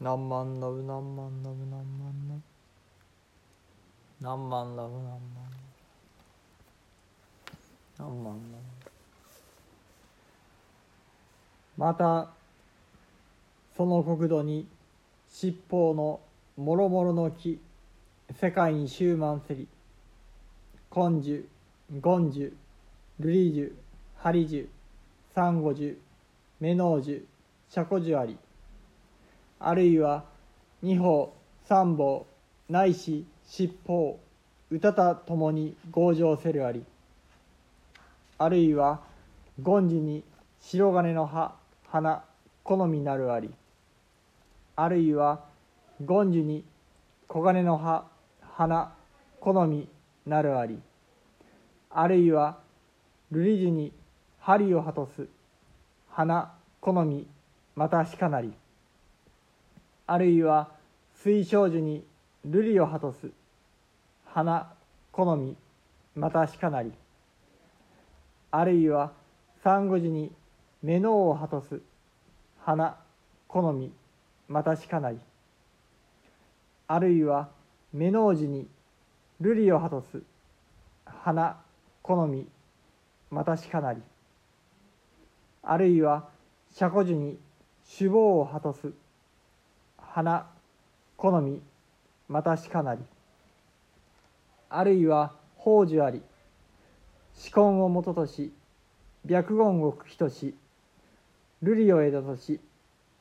何万のう何万のう何万のう何万のう何万のう何万のうまたその国土に七宝のもろもろの木世界に終満せり根樹権樹瑠璃樹針樹珊瑚樹目能樹車庫樹あり。あるいは二宝三宝ないし七宝歌たともに強情せるありあるいは権樹に白金の葉花好みなるありあるいは権樹に黄金の葉花好みなるありあるいは瑠璃樹に針を果とす花好みまたしかなり。あるいは水晶樹に瑠璃を果とす。花好みまたしかなり。あるいは珊瑚樹に目のを果とす。花好みまたしかなり。あるいは目のうじに瑠璃を果とす。花好みまたしかなり。あるいは車庫樹に脂肪を果とす。花好みまたしかなり。あるいは宝珠あり。紫根をもととし白言を茎とし瑠璃を枝とし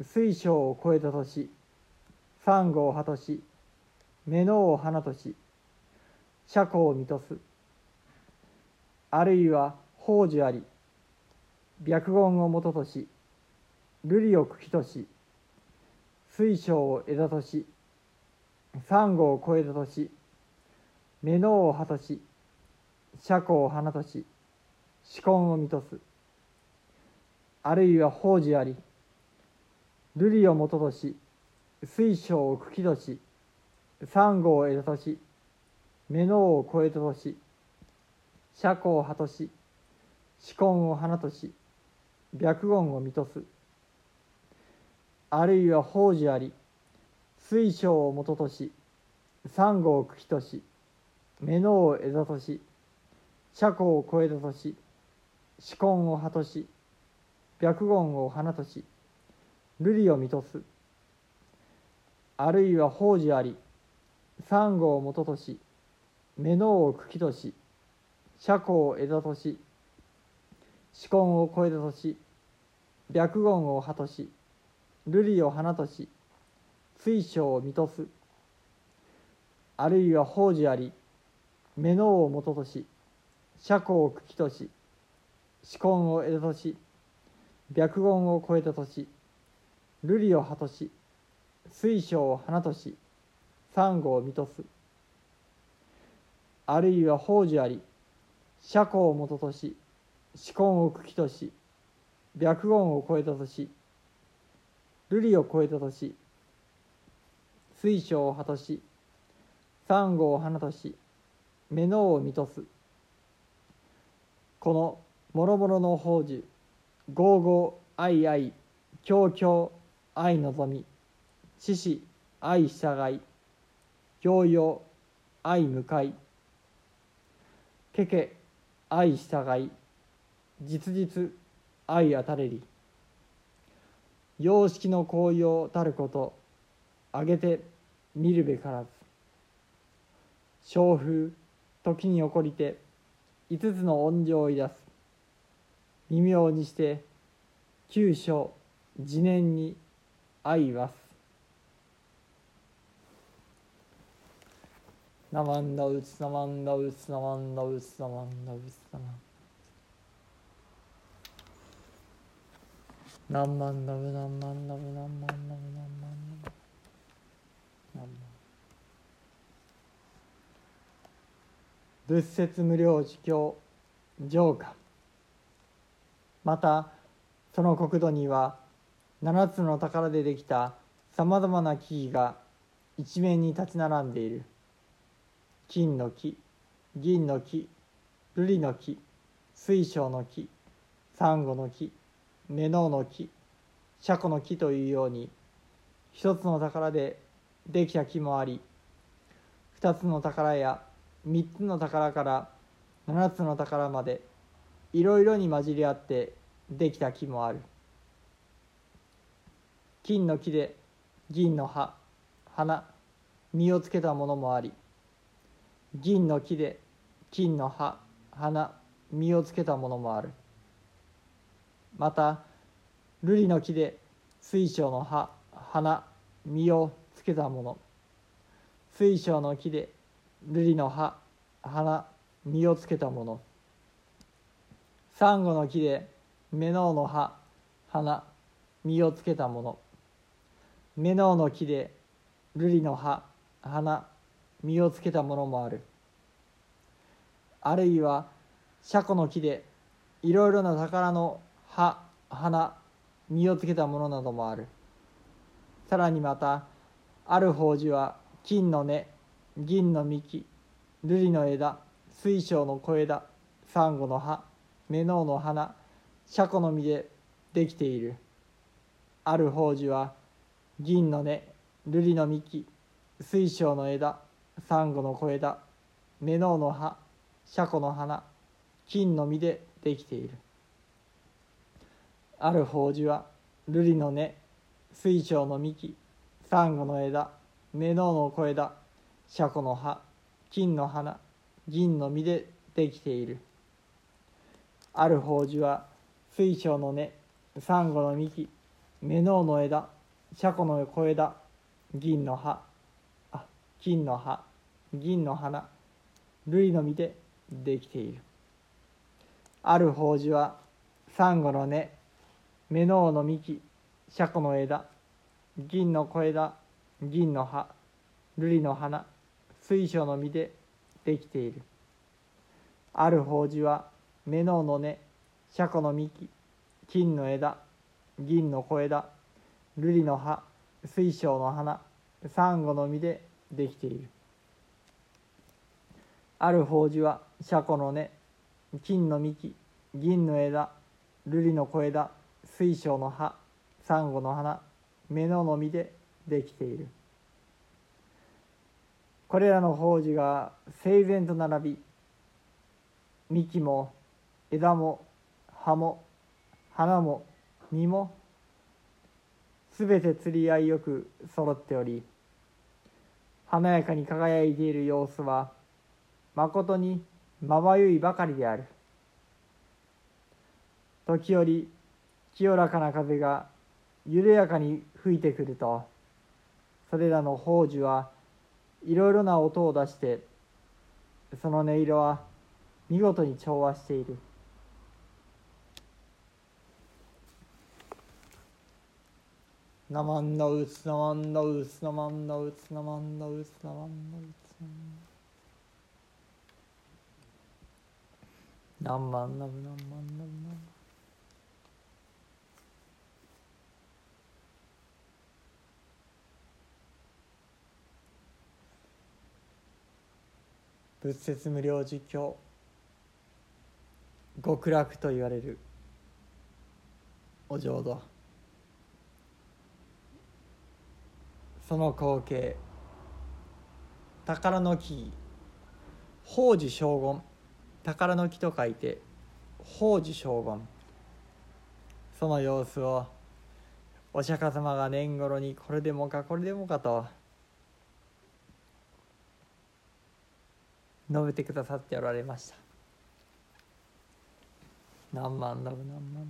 水晶を超えたとしサンゴを葉とし目のを花とし車庫を満とす。あるいは宝珠あり。白言をもととし瑠璃を茎とし水晶を枝としサンゴを超えたとし目のを葉とし車庫を花とし紫根を満とす。あるいは宝珠あり瑠璃をもととし水晶を茎としサンゴを枝とし目のを超えたとし車庫を葉とし紫根を花とし白言を満とす。あるいは宝珠あり水晶をもととしサンゴを茎とし目のを枝とし車庫を超えたとし紫根を葉とし白言を花とし瑠璃を満とす。あるいは宝珠ありサンゴをもととし目のを茎とし車庫を枝とし紫根を超えたとし白言を葉とし瑠璃を花とし水晶を満とす。あるいは宝珠あり目のをもととし車庫を茎とし紫根を枝とし白言を超えたとし瑠璃を葉とし水晶を花としサンゴを満とす。あるいは宝珠あり車庫をもととし紫根を茎とし白言を超えたとし瑠璃を超えたとし水晶を葉としサンゴを花とし目のを満とす。このもろもろの宝珠ゴーゴー愛愛強強愛望み獅子愛従い教養愛向かいけけ愛従い実実愛当たれり。様式の紅葉たることあげて見るべからず。小風時に起こりて五つの音情をいだす。微妙にして九章次年に愛わす。なまんだうつなまんだうつなまんだうつなまんだうつなまん何万ダブ何万ダブ何万ダブ何万ダブ何万仏説無料自供浄化。またその国土には7つの宝でできたさまざまな木々が一面に立ち並んでいる。金の木銀の木瑠璃の木水晶の木サンゴの木メノの木シャコの木というように一つの宝でできた木もあり二つの宝や三つの宝から七つの宝までいろいろに混じり合ってできた木もある。金の木で銀の葉花実をつけたものもあり銀の木で金の葉花実をつけたものもある。また瑠璃の木で水晶の葉花実をつけたもの。水晶の木で瑠璃の葉花実をつけたもの。サンゴの木でメノウの葉花実をつけたもの。メノウの木で瑠璃の葉花実をつけたものもある。あるいはシャコの木でいろいろな宝の葉花実をつけたものなどもある。さらにまたある法事は金の根銀の幹瑠璃の枝水晶の小枝サンゴの葉メノウの花シャコの実でできている。ある法事は銀の根瑠璃の幹水晶の枝サンゴの小枝メノウの葉シャコの花金の実でできている。ある法事は瑠璃の根水晶の幹サンゴの枝メノウの小枝シャコの葉金の花銀の実でできている。ある法事は水晶の根サンゴの幹メノウの枝シャコの小枝銀の葉あ金の葉銀の花瑠璃の実でできている。ある法事はサンゴの根メノウの幹シャコの枝銀の小枝銀の葉瑠璃の花水晶の実でできている。ある法事はメノウの根シャコの幹金の枝銀の小枝瑠璃の葉水晶の花サンゴの実でできている。ある法事はシャコの根金の幹銀の枝瑠璃の小枝水晶の葉サンゴの花メノの実でできている。これらの法事が整然と並び幹も枝も葉も花も実もすべて釣り合いよく揃っており華やかに輝いている様子はまことにまばゆいばかりである。時折清らかな風が緩やかに吹いてくると。それらの宝珠はいろいろな音を出してその音色は見事に調和している「なまんのうつなまんのうつなまんのうつなまんのうつなまんのうつなまんのうなんまんのうなんまんのうなん仏説無料儒教極楽と言われる。お浄土。その光景。宝の木。宝珠将軍宝の木と書いて宝珠将軍その様子をお釈迦様が年頃にこれでもかこれでもかと述べてくださっておられました。何万ラブ何万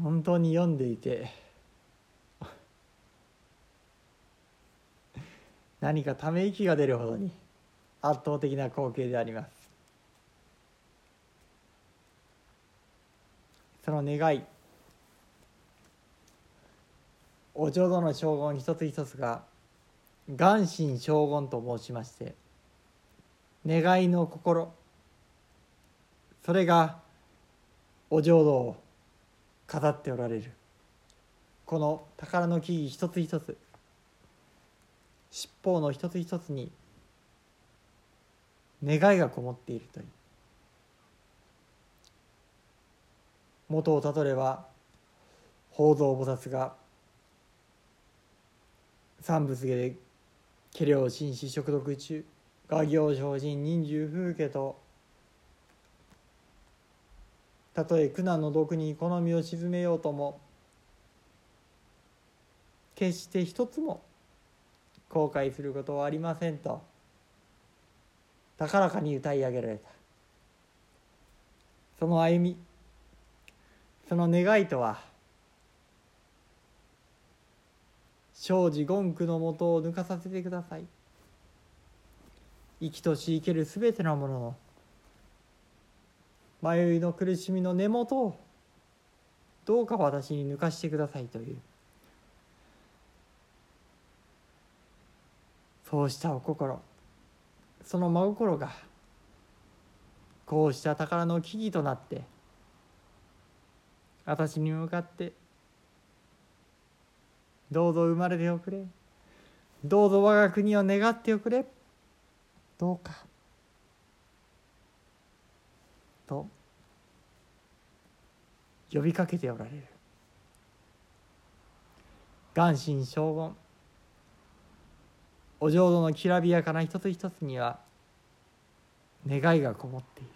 本当に読んでいて何かため息が出るほどに圧倒的な光景であります。その願いお浄土の将軍一つ一つが願心将軍と申しまして願いの心それがお浄土を飾っておられる。この宝の木々一つ一つ七宝の一つ一つに願いがこもっているという。元をたどれば宝蔵菩薩が三仏下で家領紳士食読中画行精進人獣風景と。たとえ苦難の毒に好みを鎮めようとも決して一つも後悔することはありませんと高らかに歌い上げられた。その歩みその願いとは生じ言句のもとを抜かさせてください生きとし生けるすべてのものの迷いの苦しみの根元をどうか私に抜かしてくださいというそうしたお心その真心がこうした宝の木々となって私に向かってどうぞ生まれておくれ。どうぞ我が国を願っておくれ。どうか。と呼びかけておられる。元心将軍お浄土のきらびやかな一つ一つには願いがこもっている。